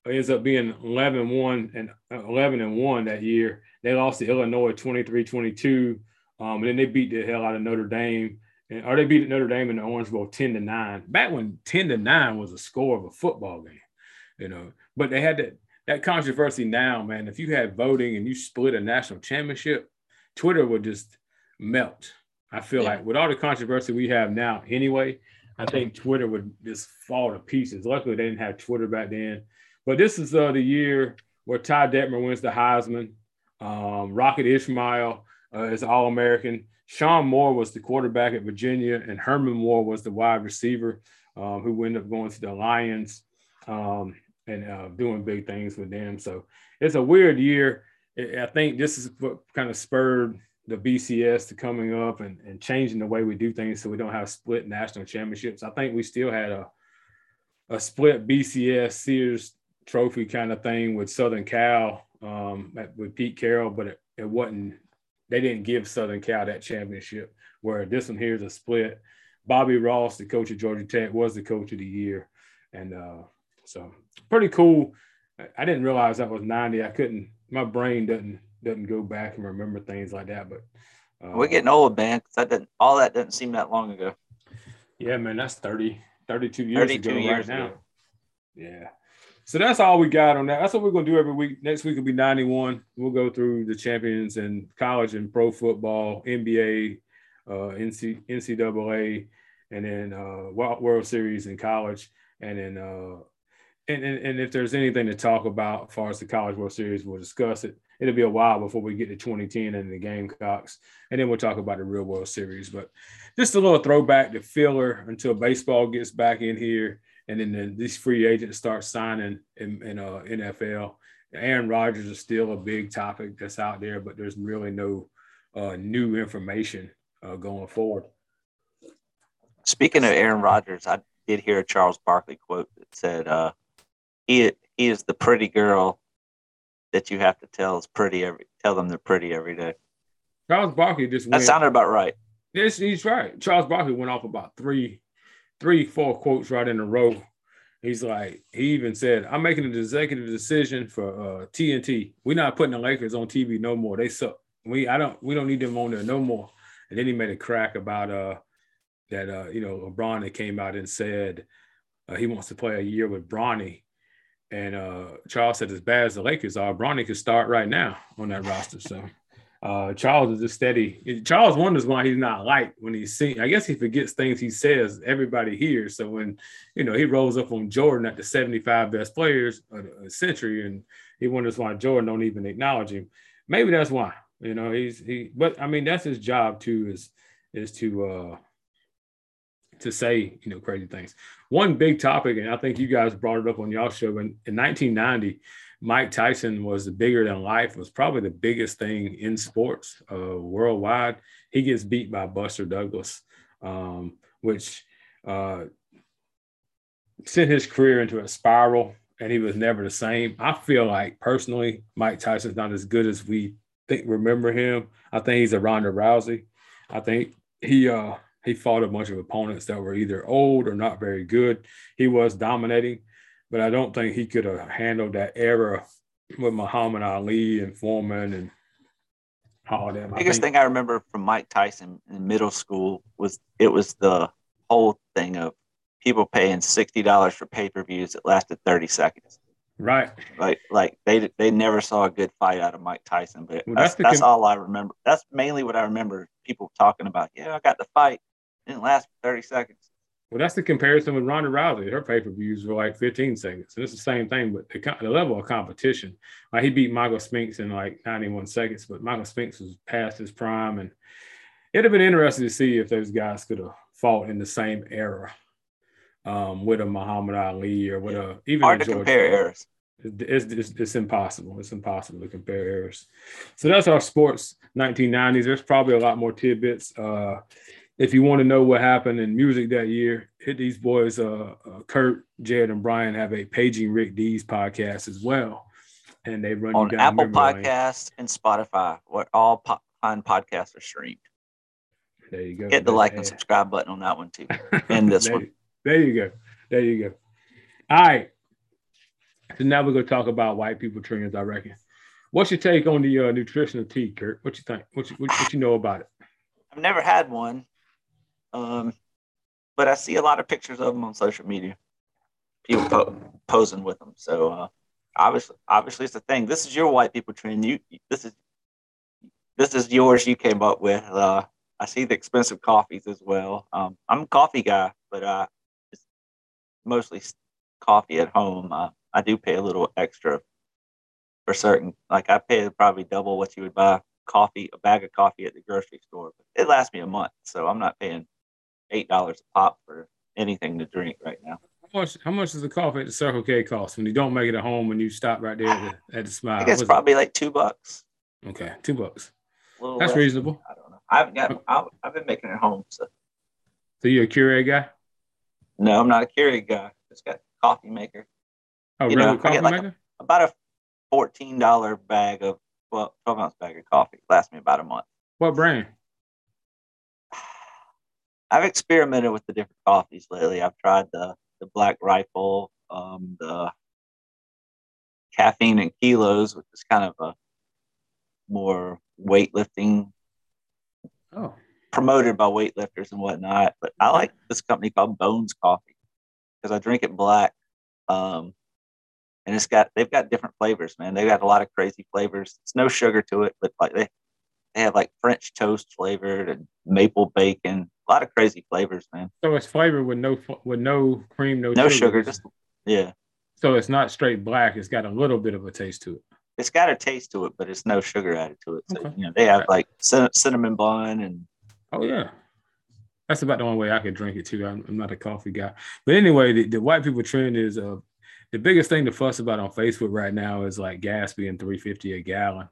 ends up being 11-1 and 11 and 1 that year. They lost to Illinois 23-22. Um, and then they beat the hell out of Notre Dame and, or they beat Notre Dame in the Orange Bowl 10 to 9. Back when 10 to 9 was a score of a football game, you know. But they had that that controversy now, man. If you had voting and you split a national championship, Twitter would just melt. I feel yeah. like with all the controversy we have now anyway, I think Twitter would just fall to pieces. Luckily, they didn't have Twitter back then. But this is uh, the year where Ty Detmer wins the Heisman. Um, Rocket Ishmael uh, is All American. Shawn Moore was the quarterback at Virginia, and Herman Moore was the wide receiver um, who ended up going to the Lions um, and uh, doing big things with them. So it's a weird year. I think this is what kind of spurred the BCS to coming up and, and changing the way we do things so we don't have split national championships. I think we still had a a split BCS Sears trophy kind of thing with Southern Cal um, with Pete Carroll, but it, it wasn't they didn't give Southern Cal that championship. Where this one here is a split. Bobby Ross, the coach of Georgia Tech, was the coach of the year, and uh, so pretty cool. I didn't realize that was ninety. I couldn't. My brain doesn't doesn't go back and remember things like that. But uh, we're getting old, man. That didn't all that doesn't seem that long ago. Yeah, man, that's 30, 32 years 32 ago years right ago. now. Yeah. So that's all we got on that. That's what we're gonna do every week. Next week will be 91. We'll go through the champions in college and pro football, NBA, uh, NC, NCAA, and then uh, World Series in college. And then uh, and, and, and if there's anything to talk about as far as the College World Series, we'll discuss it. It'll be a while before we get to 2010 and the Gamecocks, and then we'll talk about the real World Series. But just a little throwback to filler until baseball gets back in here and then the, these free agents start signing in, in uh, NFL. Aaron Rodgers is still a big topic that's out there, but there's really no uh, new information uh, going forward. Speaking of Aaron Rodgers, I did hear a Charles Barkley quote that said, uh, "He he is the pretty girl that you have to tell is pretty every tell them they're pretty every day." Charles Barkley just that sounded about right. Yes, he's right. Charles Barkley went off about three three, four quotes right in a row. He's like, he even said, I'm making an executive decision for uh, TNT. We're not putting the Lakers on TV no more. They suck. We I don't we don't need them on there no more. And then he made a crack about uh that uh you know LeBron that came out and said uh, he wants to play a year with Bronny. And uh Charles said as bad as the Lakers are, Bronny could start right now on that roster. So uh, Charles is just steady. Charles wonders why he's not liked when he's seen. I guess he forgets things he says. Everybody hears. So when you know he rolls up on Jordan at the 75 best players of the century, and he wonders why Jordan don't even acknowledge him. Maybe that's why. You know he's he. But I mean that's his job too is is to uh to say you know crazy things. One big topic, and I think you guys brought it up on y'all show in, in 1990. Mike Tyson was bigger than life. Was probably the biggest thing in sports uh, worldwide. He gets beat by Buster Douglas, um, which uh, sent his career into a spiral, and he was never the same. I feel like personally, Mike Tyson's not as good as we think. Remember him? I think he's a Ronda Rousey. I think he uh, he fought a bunch of opponents that were either old or not very good. He was dominating, but I don't think he could have handled that era with Muhammad Ali and Foreman and all them. Biggest thing I remember from Mike Tyson in middle school was it was the whole thing of people paying sixty dollars for pay per views that lasted thirty seconds. Right. Like like they they never saw a good fight out of Mike Tyson, but well, that's that's, that's all I remember. That's mainly what I remember people talking about. Yeah, I got the fight. It didn't last thirty seconds. Well, that's the comparison with Ronda Rousey. Her pay per views were like 15 seconds. And it's the same thing, but the, the level of competition. Like he beat Michael Spinks in like 91 seconds, but Michael Spinks was past his prime. And it'd have been interesting to see if those guys could have fought in the same era um, with a Muhammad Ali or with a even hard to compare eras. It's, it's, it's, impossible. It's impossible to compare eras. So that's our sports 1990s. There's probably a lot more tidbits. Uh, if you want to know what happened in music that year, hit these boys. Uh, uh, Curt, Jared, and Brian have a Paging Rick D's podcast as well, and they run on Apple Podcasts and Spotify, where all po- fine podcasts are streamed. There you go. Hit the like and subscribe button on that one too, and this there, one. There you go. There you go. All right. So now we're gonna talk about white people trainers. I reckon. What's your take on the uh, nutritional tea, Curt? What you think? What you, what, what you know about it? I've never had one, um, but I see a lot of pictures of them on social media. People po- posing with them. So uh, obviously, obviously, it's a thing. This is your white people trend. You this is this is yours. You came up with. Uh, I see the expensive coffees as well. Um, I'm a coffee guy, but uh, it's mostly coffee at home. Uh, I do pay a little extra for certain. Like I pay probably double what you would buy coffee, a bag of coffee at the grocery store. But it lasts me a month, so I'm not paying eight dollars a pop for anything to drink right now. How much? How much does the coffee at the Circle K cost when you don't make it at home and you stop right there at the, at the Smile? I guess probably it? like two bucks. Okay, two bucks. That's reasonable. I don't know. I haven't got. I've, I've been making it at home. So. So you're a Keurig guy? No, I'm not a Keurig guy. It's got coffee maker. Oh, you really? Know, coffee I get like maker? A, about a fourteen dollar bag of well, twelve ounce bag of coffee. Lasts me about a month. What brand? I've experimented with the different coffees lately. I've tried the the Black Rifle, um, the caffeine and kilos, which is kind of a more weightlifting. Oh. Promoted by weightlifters and whatnot. But I like this company called Bones Coffee because I drink it black. Um, and it's got they've got different flavors, man. They've got a lot of crazy flavors. It's no sugar to it, but like they they have like French toast flavored and maple bacon. A lot of crazy flavors, man. So it's flavored with no with no cream, no no sugar, sugar just yeah. So it's not straight black. It's got a little bit of a taste to it. It's got a taste to it, but it's no sugar added to it. So okay. you know they have like cinnamon bun and oh yeah, that's about the only way I could drink it too. I'm, I'm not a coffee guy, but anyway, the, the white people trend is uh the biggest thing to fuss about on Facebook right now is like gas being 350 a gallon.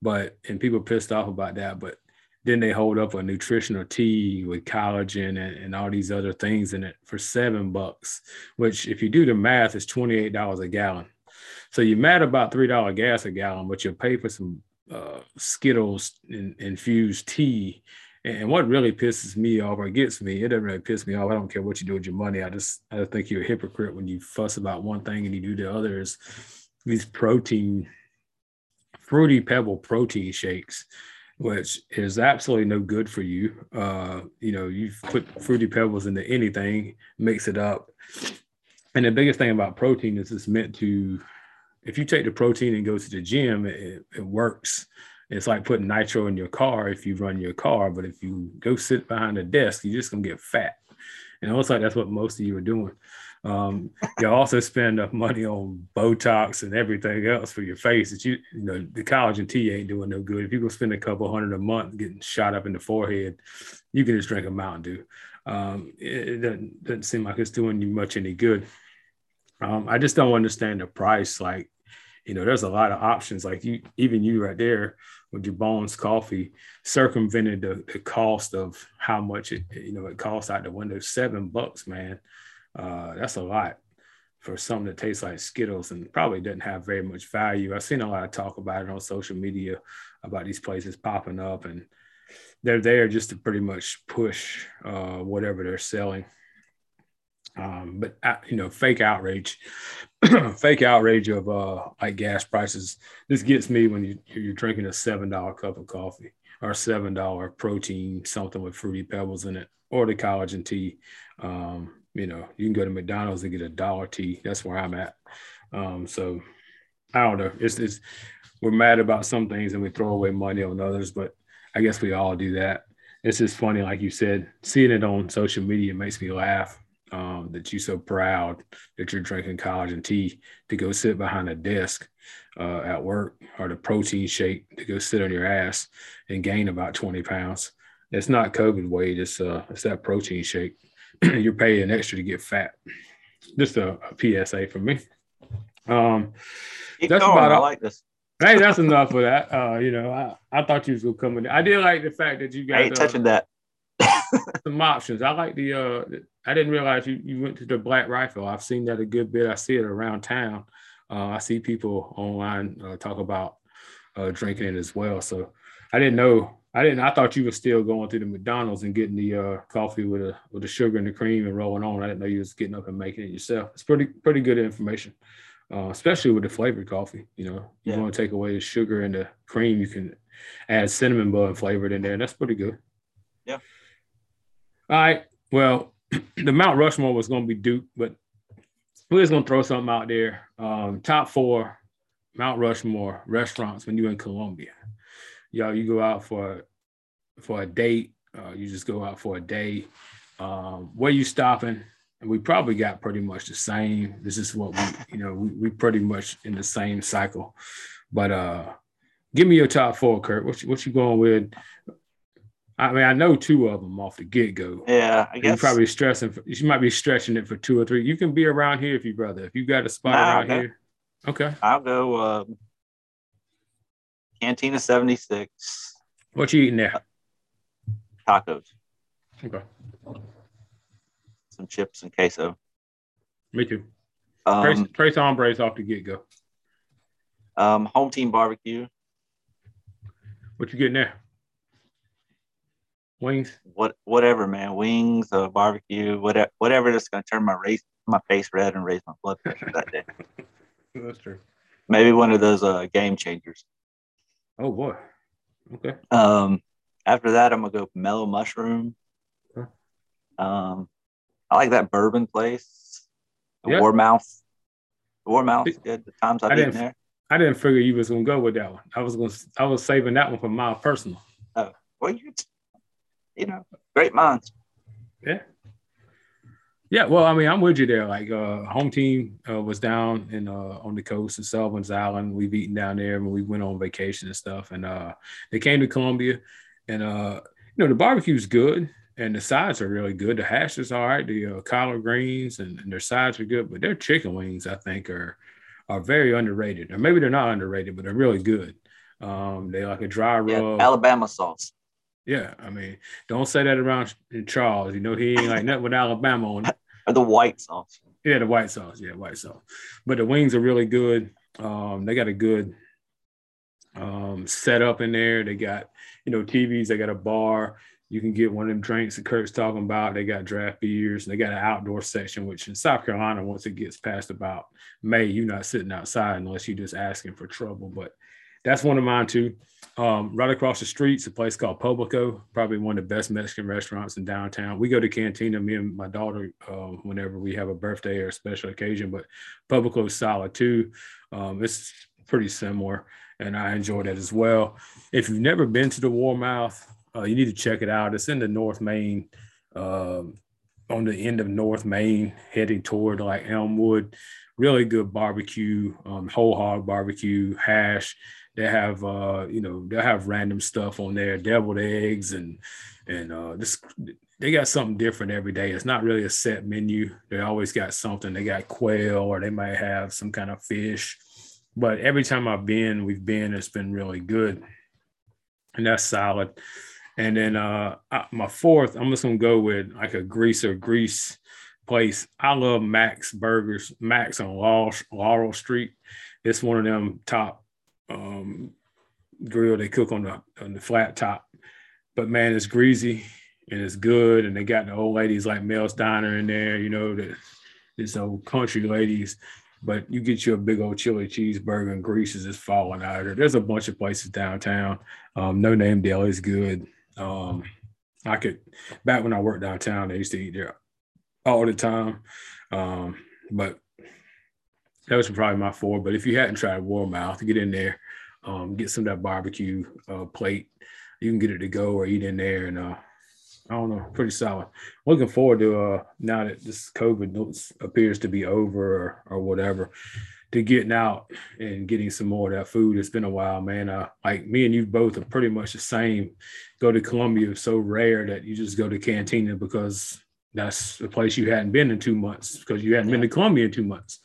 But and people pissed off about that. But then they hold up a nutritional tea with collagen and, and all these other things in it for seven bucks, which if you do the math is $28 a gallon. So you're mad about three dollar gas a gallon, but you'll pay for some uh, Skittles in, infused tea and what really pisses me off or gets me, it doesn't really piss me off. I don't care what you do with your money. I just I just think you're a hypocrite when you fuss about one thing and you do the others. These protein, fruity pebble protein shakes, which is absolutely no good for you. Uh, you know, you put fruity pebbles into anything, mix it up. And the biggest thing about protein is it's meant to, if you take the protein and go to the gym, it, it works it's like putting nitro in your car if you run your car, but if you go sit behind a desk, you're just gonna get fat. And it looks like that's what most of you are doing. Um, you also spend money on Botox and everything else for your face that you, you know, the collagen tea ain't doing no good. If you go spend a couple hundred a month getting shot up in the forehead, you can just drink a Mountain Dew. Um, it, it doesn't, doesn't seem like it's doing you much any good. Um, I just don't understand the price. Like, you know, there's a lot of options. Like you, even you right there with your Bones Coffee, circumvented the, the cost of how much it, you know, it costs out the window. Seven bucks, man. Uh, that's a lot for something that tastes like Skittles and probably doesn't have very much value. I've seen a lot of talk about it on social media about these places popping up, and they're there just to pretty much push uh, whatever they're selling. Um, but uh, you know, fake outrage, fake outrage of uh, like gas prices. This gets me when you, you're drinking a seven dollar cup of coffee or seven dollar protein something with fruity pebbles in it, or the collagen tea. Um, you know, you can go to McDonald's and get a dollar tea. That's where I'm at. Um, so I don't know. It's, it's we're mad about some things and we throw away money on others, but I guess we all do that. It's just funny, like you said, seeing it on social media makes me laugh. Um, that you're so proud that you're drinking collagen tea to go sit behind a desk uh, at work or the protein shake to go sit on your ass and gain about 20 pounds. It's not COVID weight. It's uh, it's that protein shake. you're paying extra to get fat. Just a, a PSA for me. Um, Keep that's going. about I like this. Hey, that's enough of that. Uh, you know, I, I thought you was gonna come in. I did like the fact that you got. I ain't uh, touching that. some options. I like the. uh I didn't realize you, you went to the Black Rifle. I've seen that a good bit. I see it around town. Uh, I see people online uh, talk about uh, drinking it as well. So I didn't know I didn't. I thought you were still going through the McDonald's and getting the uh, coffee with a with the sugar and the cream and rolling on. I didn't know you was getting up and making it yourself. It's pretty pretty good information, uh, especially with the flavored coffee. You know, you yeah. want to take away the sugar and the cream, you can add cinnamon bun flavored in there. That's pretty good. Yeah. All right. Well, the Mount Rushmore was going to be Duke, but we're just going to throw something out there. Um, top four Mount Rushmore restaurants when you're in Columbia yo, you go out for for a date, uh, you just go out for a day. Um, where you stopping? And we probably got pretty much the same. This is what we, you know, we, we pretty much in the same cycle. But uh give me your top four, Curt. What you, what you going with? I mean, I know two of them off the get go. Yeah, I guess you're probably stressing. For, you might be stretching it for two or three. You can be around here if you brother. If you got a spot nah, around okay. here, okay. I'll go. Um, Cantina 76. What you eating there? Tacos. Okay. Some chips and queso. Me too. Um, Tres, Tres Hombres off the get go. Um, home team barbecue. What you getting there? Wings. What whatever, man. Wings, uh, barbecue, whatever, whatever that's gonna turn my race, my face red and raise my blood pressure that day. that's true. Maybe one of those uh, game changers. Oh boy. Okay. Um, after that, I'm gonna go Mellow Mushroom. Okay. Um, I like that bourbon place. The Yep. Warmouth. Warmouth. Good. The times I've I been there. I didn't figure you was gonna go with that one. I was gonna. I was saving that one for my personal. Oh well, you, you know, great minds. Yeah. Yeah, well, I mean, I'm with you there. Like, uh, home team uh, was down in uh, on the coast of Sullivan's Island. We've eaten down there when we went on vacation and stuff. And uh, they came to Columbia, and uh, you know, the barbecue's good, and the sides are really good. The hash is all right. The uh, collard greens and, and their sides are good, but their chicken wings, I think, are are very underrated. Or maybe they're not underrated, but they're really good. Um, they like a dry rub, yeah, Alabama sauce. Yeah, I mean, don't say that around Charles. You know, he ain't like nothing with Alabama on it. Or the white sauce. Yeah, the white sauce. Yeah, white sauce. But the wings are really good. Um, they got a good um, setup in there. They got, you know, TVs. They got a bar. You can get one of them drinks that Curt's talking about. They got draft beers. They got an outdoor section, which in South Carolina, once it gets past about May, you're not sitting outside unless you're just asking for trouble. But that's one of mine too. Um, right across the street is a place called Publico, probably one of the best Mexican restaurants in downtown. We go to Cantina, me and my daughter, uh, whenever we have a birthday or a special occasion, but Publico is solid too. Um, it's pretty similar, and I enjoy that as well. If you've never been to the Warmouth, uh, you need to check it out. It's in the North Main um, on the end of North Main, heading toward like Elmwood. Really good barbecue, um, whole hog barbecue, hash. They have, uh, you know, they have random stuff on there, deviled eggs, and and uh, this they got something different every day. It's not really a set menu. They always got something. They got quail, or they might have some kind of fish. But every time I've been, we've been, it's been really good, and that's solid. And then uh, my fourth, I'm just gonna go with like a greaser grease place. I love Max Burgers, Max on Laurel, Laurel Street. It's one of them top um, grill they cook on the on the flat top. But man, it's greasy and it's good. And they got the old ladies like Mel's Diner in there, you know, the this old country ladies. But you get you a big old chili cheeseburger and grease is just falling out of there. There's a bunch of places downtown. Um, no name deli is good. Um, I could back when I worked downtown, I used to eat there all the time. Um, but that was probably my four. But if you hadn't tried Warmouth, get in there, um, get some of that barbecue uh, plate. You can get it to go or eat in there, and uh, I don't know, pretty solid. Looking forward to uh, now that this COVID appears to be over or, or whatever to getting out and getting some more of that food. It's been a while, man. Uh, like me and you both are pretty much the same. Go to Columbia so rare that you just go to Cantina because that's the place you hadn't been in two months because you hadn't yeah. been to Columbia in two months,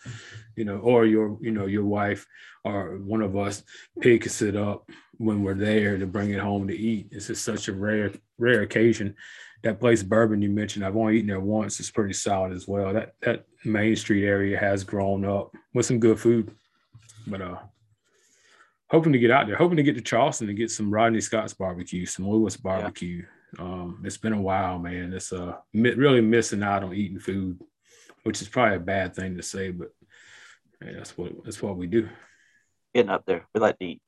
you know, or your, you know, your wife or one of us picks it up when we're there to bring it home to eat. It's just such a rare, rare occasion. That place bourbon you mentioned, I've only eaten there once. It's pretty solid as well. That that Main Street area has grown up with some good food. But uh hoping to get out there, hoping to get to Charleston and get some Rodney Scott's barbecue, some Lewis barbecue. Yeah. Um, it's been a while, man. It's uh really missing out on eating food, which is probably a bad thing to say, but hey, that's what that's what we do. Getting up there. We like to eat.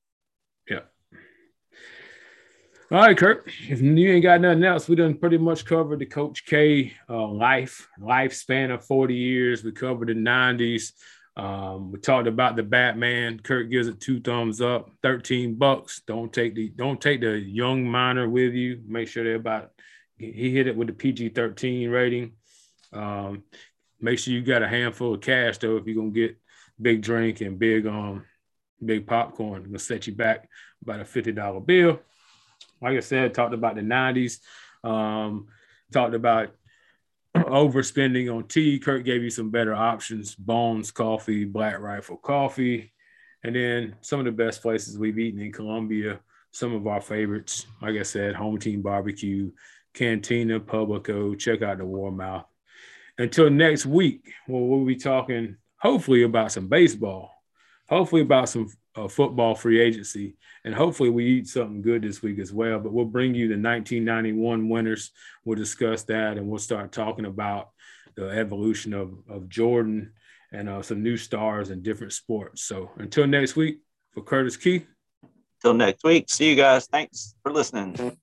Yeah. All right, Curt. If you ain't got nothing else, we done pretty much covered the Coach K uh, life lifespan of 40 years. We covered the 90s. Um, we talked about the Batman. Curt gives it two thumbs up. 13 bucks. Don't take the don't take the young minor with you. Make sure they're about he hit it with the PG-13 rating. Um, make sure you got a handful of cash though if you're gonna get big drink and big um big popcorn. gonna set you back about a $50 bill like I said, talked about the 90s, um, talked about overspending on tea. Curt gave you some better options Bones Coffee, Black Rifle Coffee, and then some of the best places we've eaten in Columbia. Some of our favorites, like I said, Home Team Barbecue, Cantina, Publico. Check out the Warmouth. Until next week, well, we'll be talking hopefully about some baseball, hopefully about some uh, football free agency. And hopefully we eat something good this week as well. But we'll bring you the 1991 winners. We'll discuss that and we'll start talking about the evolution of, of Jordan and uh, some new stars in different sports. So until next week, for Curtis Keith. Until next week, see you guys. Thanks for listening.